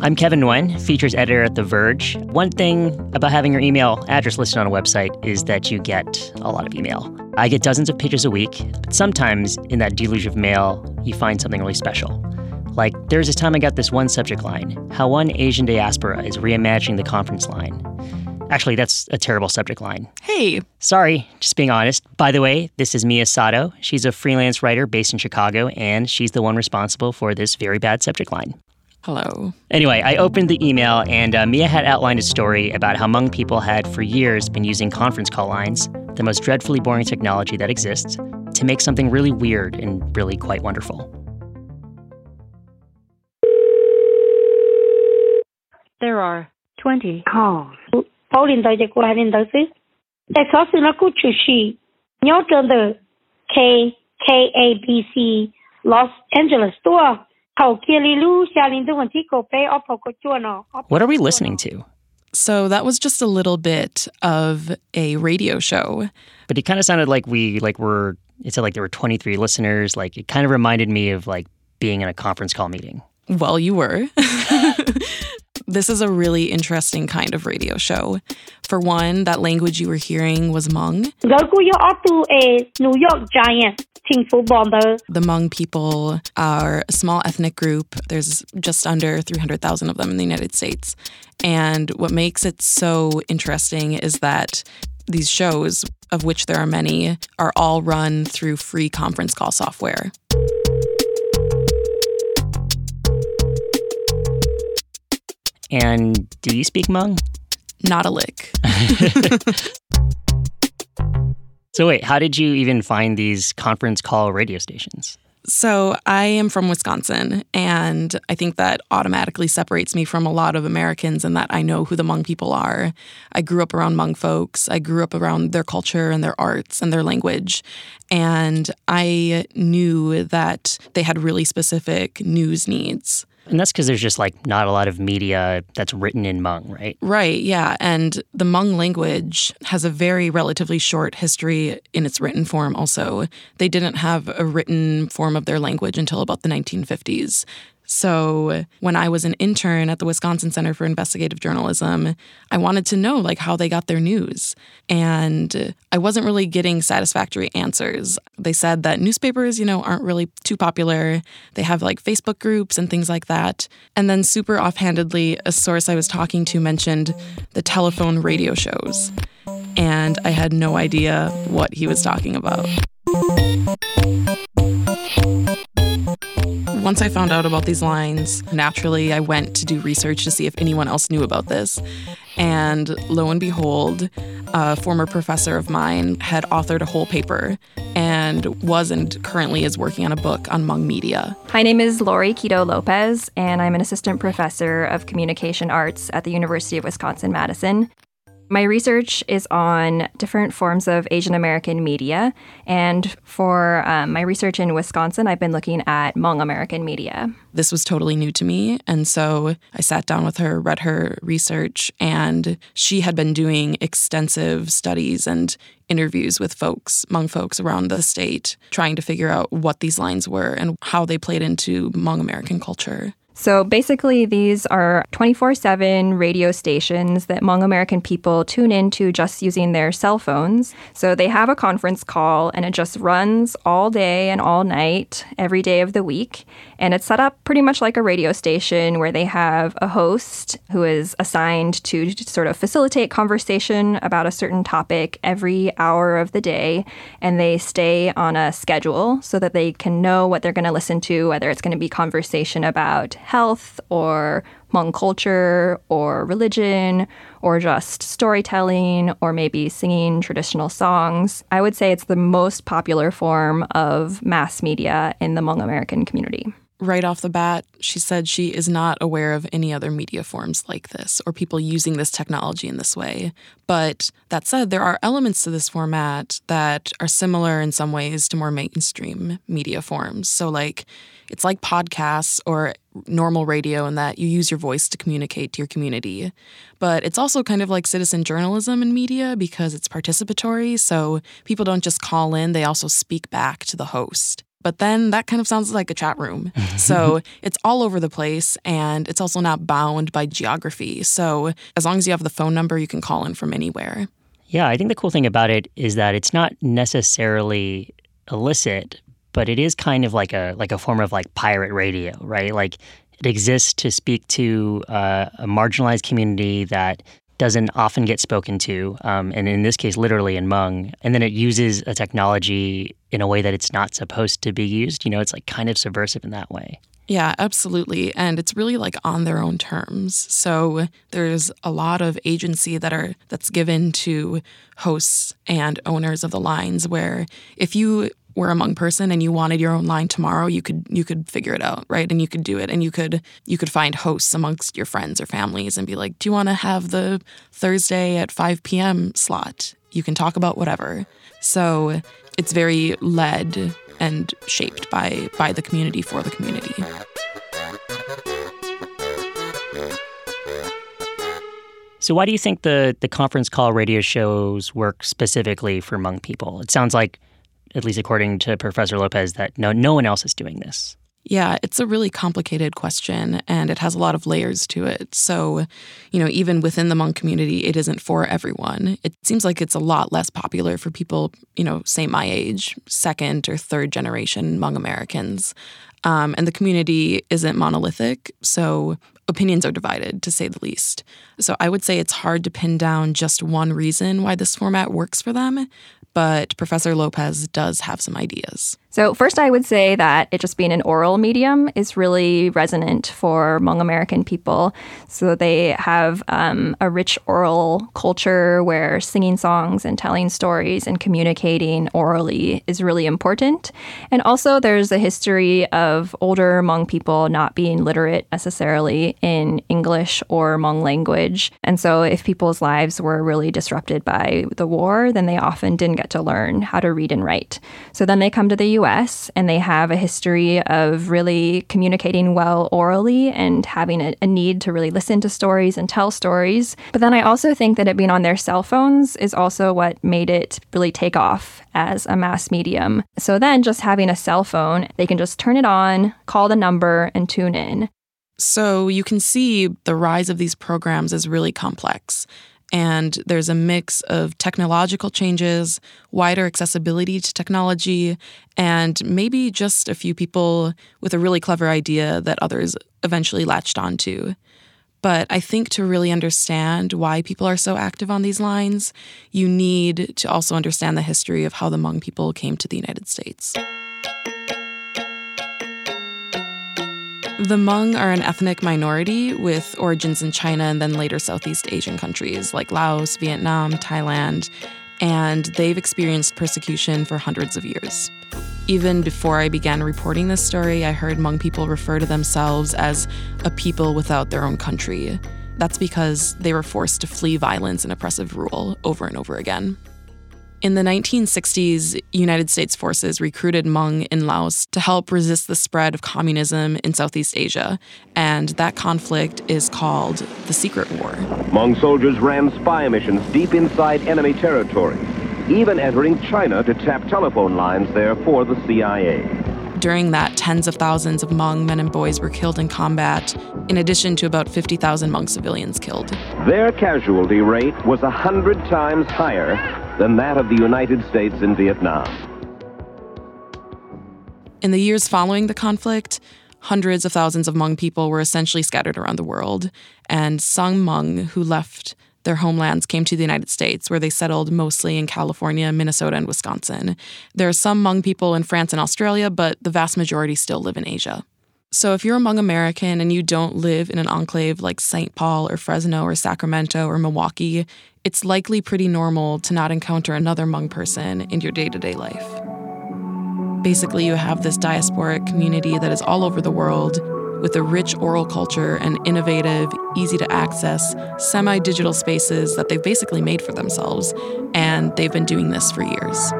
I'm Kevin Nguyen, features editor at The Verge. One thing about having your email address listed on a website is that you get a lot of email. I get dozens of pages a week, but sometimes in that deluge of mail, you find something really special. Like, there's this time I got this one subject line how one Asian diaspora is reimagining the conference line. Actually, that's a terrible subject line. Hey. Sorry, just being honest. By the way, this is Mia Sato. She's a freelance writer based in Chicago, and she's the one responsible for this very bad subject line. Hello. Anyway, I opened the email, and uh, Mia had outlined a story about how Hmong people had for years been using conference call lines, the most dreadfully boring technology that exists, to make something really weird and really quite wonderful. There are 20 calls. K K A B C Los Angeles 多。What are we listening to? So that was just a little bit of a radio show. But it kind of sounded like we like were it said like there were 23 listeners. Like it kind of reminded me of like being in a conference call meeting. Well, you were. this is a really interesting kind of radio show. For one, that language you were hearing was Hmong. New York Giants. The Hmong people are a small ethnic group. There's just under 300,000 of them in the United States. And what makes it so interesting is that these shows, of which there are many, are all run through free conference call software. And do you speak Hmong? Not a lick. So, wait, how did you even find these conference call radio stations? So, I am from Wisconsin, and I think that automatically separates me from a lot of Americans in that I know who the Hmong people are. I grew up around Hmong folks, I grew up around their culture and their arts and their language. And I knew that they had really specific news needs. And that's because there's just like not a lot of media that's written in Hmong, right? Right, yeah. And the Hmong language has a very relatively short history in its written form, also. They didn't have a written form of their language until about the 1950s. So when I was an intern at the Wisconsin Center for Investigative Journalism, I wanted to know like how they got their news. And I wasn't really getting satisfactory answers. They said that newspapers, you know, aren't really too popular. They have like Facebook groups and things like that. And then super offhandedly, a source I was talking to mentioned the telephone radio shows. And I had no idea what he was talking about. Once I found out about these lines, naturally I went to do research to see if anyone else knew about this. And lo and behold, a former professor of mine had authored a whole paper and was and currently is working on a book on Hmong media. My name is Lori Kido Lopez, and I'm an assistant professor of communication arts at the University of Wisconsin Madison. My research is on different forms of Asian American media. And for um, my research in Wisconsin, I've been looking at Hmong American media. This was totally new to me. And so I sat down with her, read her research, and she had been doing extensive studies and interviews with folks, Hmong folks around the state, trying to figure out what these lines were and how they played into Hmong American culture. So basically, these are 24 7 radio stations that Hmong American people tune into just using their cell phones. So they have a conference call and it just runs all day and all night, every day of the week. And it's set up pretty much like a radio station where they have a host who is assigned to sort of facilitate conversation about a certain topic every hour of the day. And they stay on a schedule so that they can know what they're going to listen to, whether it's going to be conversation about health or Hmong culture or religion or just storytelling or maybe singing traditional songs. I would say it's the most popular form of mass media in the Hmong American community right off the bat, she said she is not aware of any other media forms like this or people using this technology in this way. But that said, there are elements to this format that are similar in some ways to more mainstream media forms. So, like, it's like podcasts or normal radio in that you use your voice to communicate to your community. But it's also kind of like citizen journalism in media because it's participatory. So people don't just call in, they also speak back to the host. But then that kind of sounds like a chat room. so it's all over the place and it's also not bound by geography. So as long as you have the phone number, you can call in from anywhere. Yeah, I think the cool thing about it is that it's not necessarily illicit, but it is kind of like a like a form of like pirate radio, right? Like it exists to speak to uh, a marginalized community that doesn't often get spoken to, um, and in this case, literally in Hmong. And then it uses a technology in a way that it's not supposed to be used. You know, it's like kind of subversive in that way. Yeah, absolutely. And it's really like on their own terms. So there's a lot of agency that are that's given to hosts and owners of the lines where if you were a Hmong person and you wanted your own line tomorrow, you could you could figure it out, right? And you could do it, and you could you could find hosts amongst your friends or families and be like, "Do you want to have the Thursday at 5 p.m. slot?" You can talk about whatever. So it's very led and shaped by by the community for the community. So why do you think the the conference call radio shows work specifically for Hmong people? It sounds like at least according to Professor Lopez, that no, no one else is doing this. Yeah, it's a really complicated question and it has a lot of layers to it. So, you know, even within the Hmong community, it isn't for everyone. It seems like it's a lot less popular for people, you know, say my age, second or third generation Hmong Americans. Um, and the community isn't monolithic. So opinions are divided, to say the least. So I would say it's hard to pin down just one reason why this format works for them but Professor Lopez does have some ideas. So, first, I would say that it just being an oral medium is really resonant for Hmong American people. So, they have um, a rich oral culture where singing songs and telling stories and communicating orally is really important. And also, there's a history of older Hmong people not being literate necessarily in English or Hmong language. And so, if people's lives were really disrupted by the war, then they often didn't get to learn how to read and write. So, then they come to the US and they have a history of really communicating well orally and having a, a, need to really listen to stories and tell stories. But then I also think that it being on their cell phones is also what made it really take off as a mass medium. So then just having a cell phone, they can just turn it on, call the number, and tune in. So you can see the rise of these programs is really complex. And there's a mix of technological changes, wider accessibility to technology, and maybe just a few people with a really clever idea that others eventually latched onto. But I think to really understand why people are so active on these lines, you need to also understand the history of how the Hmong people came to the United States. The Hmong are an ethnic minority with origins in China and then later Southeast Asian countries like Laos, Vietnam, Thailand, and they've experienced persecution for hundreds of years. Even before I began reporting this story, I heard Hmong people refer to themselves as a people without their own country. That's because they were forced to flee violence and oppressive rule over and over again. In the 1960s, United States forces recruited Hmong in Laos to help resist the spread of communism in Southeast Asia, and that conflict is called the Secret War. Hmong soldiers ran spy missions deep inside enemy territory, even entering China to tap telephone lines there for the CIA. During that, tens of thousands of Hmong men and boys were killed in combat, in addition to about 50,000 Hmong civilians killed. Their casualty rate was a hundred times higher than that of the United States in Vietnam. In the years following the conflict, hundreds of thousands of Hmong people were essentially scattered around the world, and some Hmong who left their homelands came to the United States, where they settled mostly in California, Minnesota, and Wisconsin. There are some Hmong people in France and Australia, but the vast majority still live in Asia. So if you're a Hmong American and you don't live in an enclave like St. Paul or Fresno or Sacramento or Milwaukee, it's likely pretty normal to not encounter another Hmong person in your day to day life. Basically, you have this diasporic community that is all over the world with a rich oral culture and innovative, easy to access, semi digital spaces that they've basically made for themselves. And they've been doing this for years.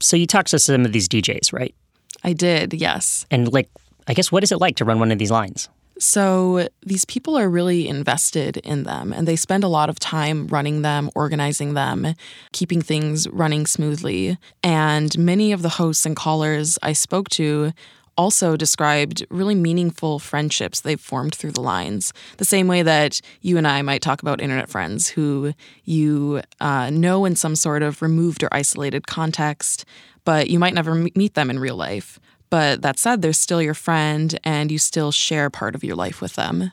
So you talked to some of these DJs, right? I did, yes. And like, I guess what is it like to run one of these lines? So these people are really invested in them and they spend a lot of time running them, organizing them, keeping things running smoothly. And many of the hosts and callers I spoke to also described really meaningful friendships they've formed through the lines. The same way that you and I might talk about internet friends who you uh, know in some sort of removed or isolated context, but you might never meet them in real life. But that said, they're still your friend and you still share part of your life with them.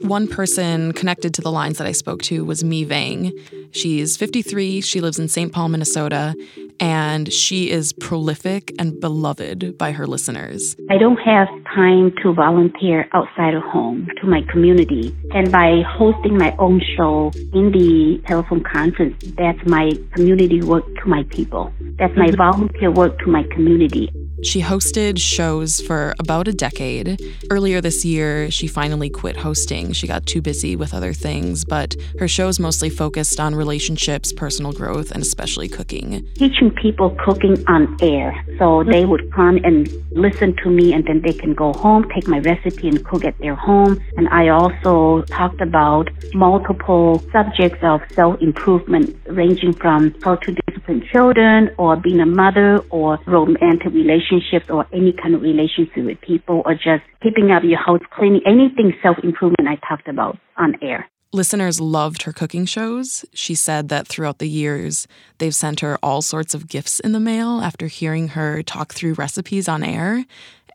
One person connected to the lines that I spoke to was Mi Vang. She's 53, she lives in St. Paul, Minnesota, and she is prolific and beloved by her listeners. I don't have time to volunteer outside of home to my community. And by hosting my own show in the telephone conference, that's my community work to my people. That's my mm-hmm. volunteer work to my community. She hosted shows for about a decade. Earlier this year, she finally quit hosting. She got too busy with other things, but her shows mostly focused on relationships, personal growth, and especially cooking. Teaching people cooking on air. So they would come and listen to me, and then they can go home, take my recipe, and cook at their home. And I also talked about multiple subjects of self improvement, ranging from how to children, or being a mother, or romantic relationships or any kind of relationship with people or just keeping up your house cleaning, anything self improvement I talked about on air. Listeners loved her cooking shows. She said that throughout the years, they've sent her all sorts of gifts in the mail after hearing her talk through recipes on air.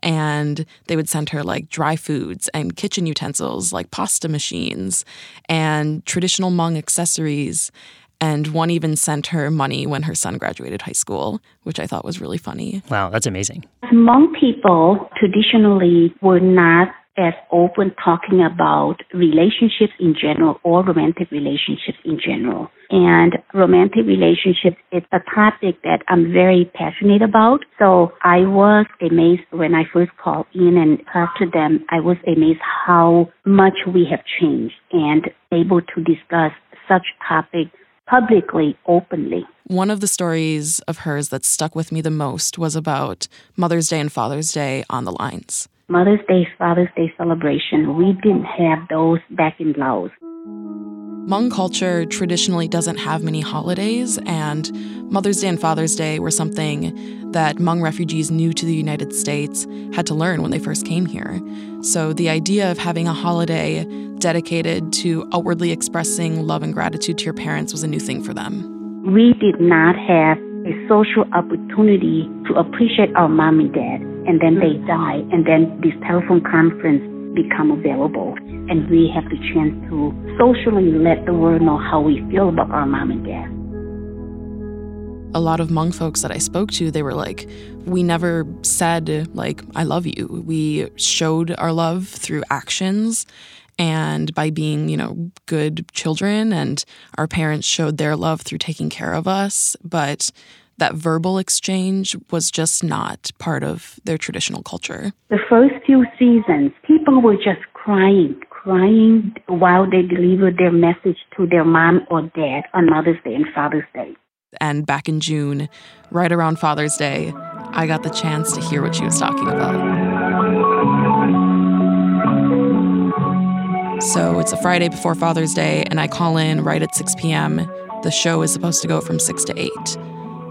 And they would send her like dry foods and kitchen utensils like pasta machines and traditional Hmong accessories and one even sent her money when her son graduated high school, which I thought was really funny. Wow, that's amazing. Hmong people traditionally were not as open talking about relationships in general or romantic relationships in general. And romantic relationships is a topic that I'm very passionate about. So I was amazed when I first called in and talked to them. I was amazed how much we have changed and able to discuss such topics publicly, openly. One of the stories of hers that stuck with me the most was about Mother's Day and Father's Day on the lines. Mother's Day, Father's Day celebration, we didn't have those back in Laos. Hmong culture traditionally doesn't have many holidays, and Mother's Day and Father's Day were something that Hmong refugees new to the United States had to learn when they first came here. So the idea of having a holiday dedicated to outwardly expressing love and gratitude to your parents was a new thing for them. We did not have a social opportunity to appreciate our mom and dad, and then they die, and then this telephone conference become available and we have the chance to socially let the world know how we feel about our mom and dad. A lot of Hmong folks that I spoke to, they were like, we never said, like, I love you. We showed our love through actions and by being, you know, good children. And our parents showed their love through taking care of us. But that verbal exchange was just not part of their traditional culture. The first few seasons, people were just crying, crying while they delivered their message to their mom or dad on Mother's Day and Father's Day. And back in June, right around Father's Day, I got the chance to hear what she was talking about. So it's a Friday before Father's Day, and I call in right at 6 p.m. The show is supposed to go from 6 to 8.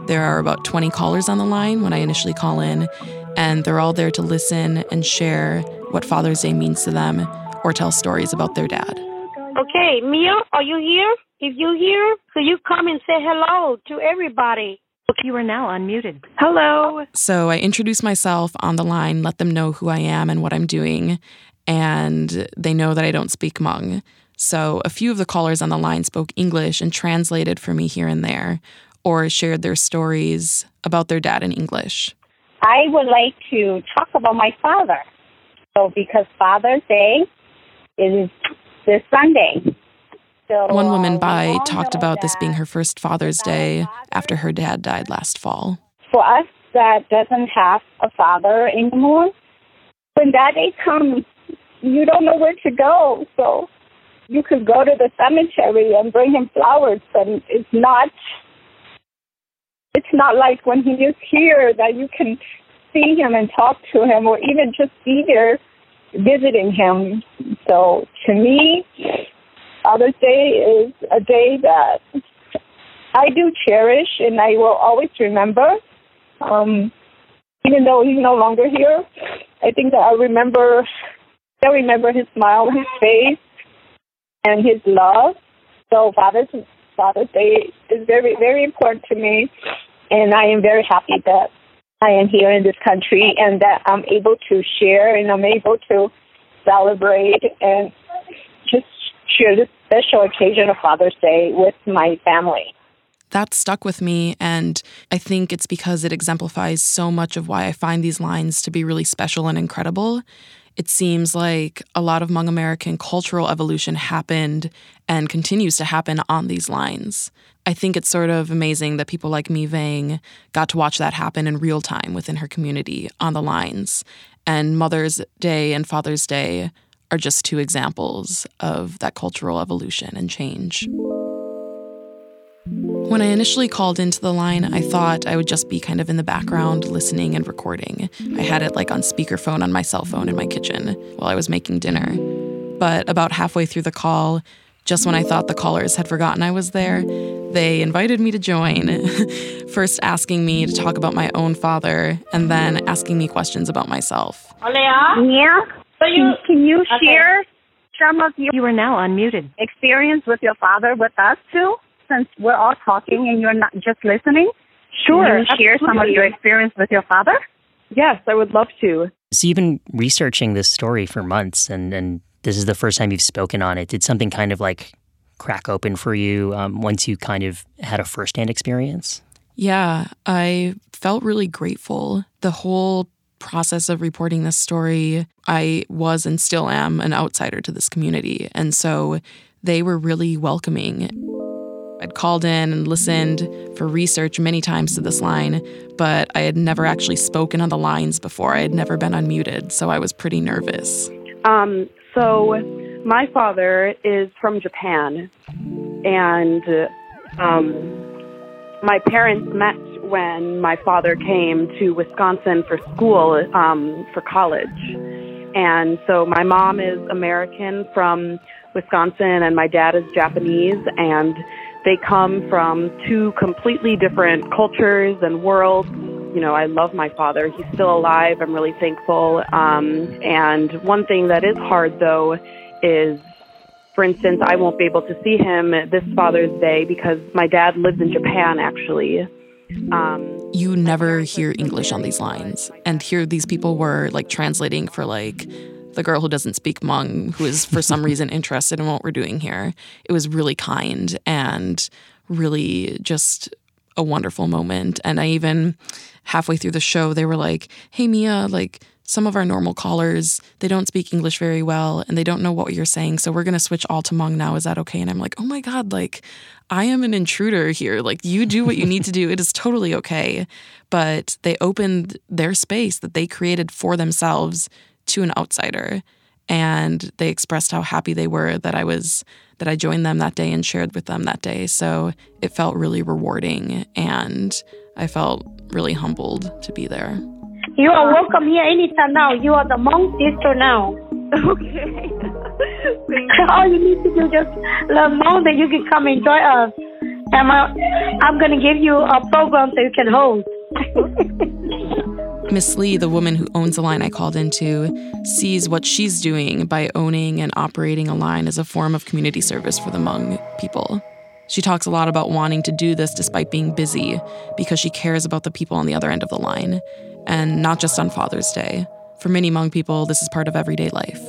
There are about 20 callers on the line when I initially call in, and they're all there to listen and share what Father's Day means to them or tell stories about their dad. Okay, Mia, are you here? If you're here, could you come and say hello to everybody? Look, you are now unmuted. Hello. So I introduce myself on the line, let them know who I am and what I'm doing, and they know that I don't speak Hmong. So a few of the callers on the line spoke English and translated for me here and there, or shared their stories about their dad in English. I would like to talk about my father. So, because Father's Day is this Sunday. So, One woman um, by talked about this being her first Father's Day after her dad died last fall. For us that doesn't have a father anymore, when that day comes, you don't know where to go. So you could go to the cemetery and bring him flowers, but it's not it's not like when he is here that you can see him and talk to him or even just be there visiting him. So to me, Father's Day is a day that I do cherish and I will always remember. Um, even though he's no longer here, I think that I remember, I remember his smile, his face, and his love. So Father's Father's Day is very, very important to me, and I am very happy that I am here in this country and that I'm able to share and I'm able to celebrate and just share this special occasion of Father's Day with my family that stuck with me. And I think it's because it exemplifies so much of why I find these lines to be really special and incredible. It seems like a lot of Hmong American cultural evolution happened and continues to happen on these lines. I think it's sort of amazing that people like Mi Vang got to watch that happen in real time within her community on the lines. And Mother's Day and Father's Day are just two examples of that cultural evolution and change. When I initially called into the line, I thought I would just be kind of in the background listening and recording. I had it like on speakerphone on my cell phone in my kitchen while I was making dinner. But about halfway through the call, just when I thought the callers had forgotten I was there, they invited me to join. First, asking me to talk about my own father, and then asking me questions about myself. Yeah. So you, can you okay. share some of your you are now unmuted experience with your father with us too? Since we're all talking and you're not just listening? Sure. Can you share some of your experience with your father? Yes, I would love to. So you've been researching this story for months, and, and this is the first time you've spoken on it. Did something kind of like crack open for you um, once you kind of had a firsthand experience? Yeah, I felt really grateful. The whole process of reporting this story, I was and still am an outsider to this community. And so they were really welcoming. I'd called in and listened for research many times to this line, but I had never actually spoken on the lines before. I had never been unmuted, so I was pretty nervous. Um, so, my father is from Japan, and um, my parents met when my father came to Wisconsin for school, um, for college. And so, my mom is American from Wisconsin, and my dad is Japanese, and they come from two completely different cultures and worlds. You know, I love my father. He's still alive. I'm really thankful. Um, and one thing that is hard, though, is for instance, I won't be able to see him this Father's Day because my dad lives in Japan, actually. Um, you never hear English on these lines. And here these people were like translating for like the girl who doesn't speak Hmong, who is for some reason interested in what we're doing here. It was really kind and really just a wonderful moment. And I even halfway through the show, they were like, "Hey Mia, like." Some of our normal callers, they don't speak English very well and they don't know what you're saying. So we're going to switch all to Hmong now. Is that okay? And I'm like, oh my God, like, I am an intruder here. Like, you do what you need to do. It is totally okay. But they opened their space that they created for themselves to an outsider and they expressed how happy they were that I was that I joined them that day and shared with them that day. So it felt really rewarding and I felt really humbled to be there. You are welcome here anytime now. You are the Hmong sister now. Okay. All you need to do just let know that you can come and join us. And I'm going to give you a program that you can hold. Miss Lee, the woman who owns the line I called into, sees what she's doing by owning and operating a line as a form of community service for the Hmong people. She talks a lot about wanting to do this despite being busy because she cares about the people on the other end of the line, and not just on Father's Day. For many Hmong people, this is part of everyday life.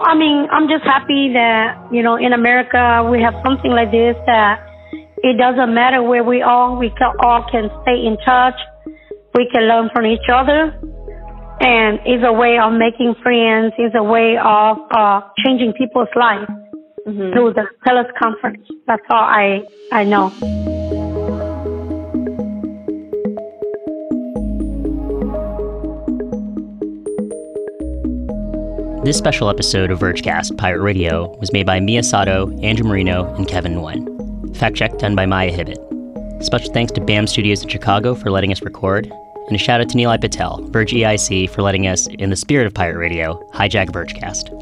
I mean, I'm just happy that, you know, in America we have something like this that it doesn't matter where we are, we all can stay in touch we can learn from each other. And it's a way of making friends, it's a way of uh, changing people's lives mm-hmm. through the teleconference. That's all I, I know. This special episode of Vergecast Pirate Radio was made by Mia Sato, Andrew Marino, and Kevin Nguyen. Fact check done by Maya Hibbett. Special thanks to BAM Studios in Chicago for letting us record, and a shout out to Nilay Patel, Verge EIC, for letting us, in the spirit of pirate radio, hijack Vergecast.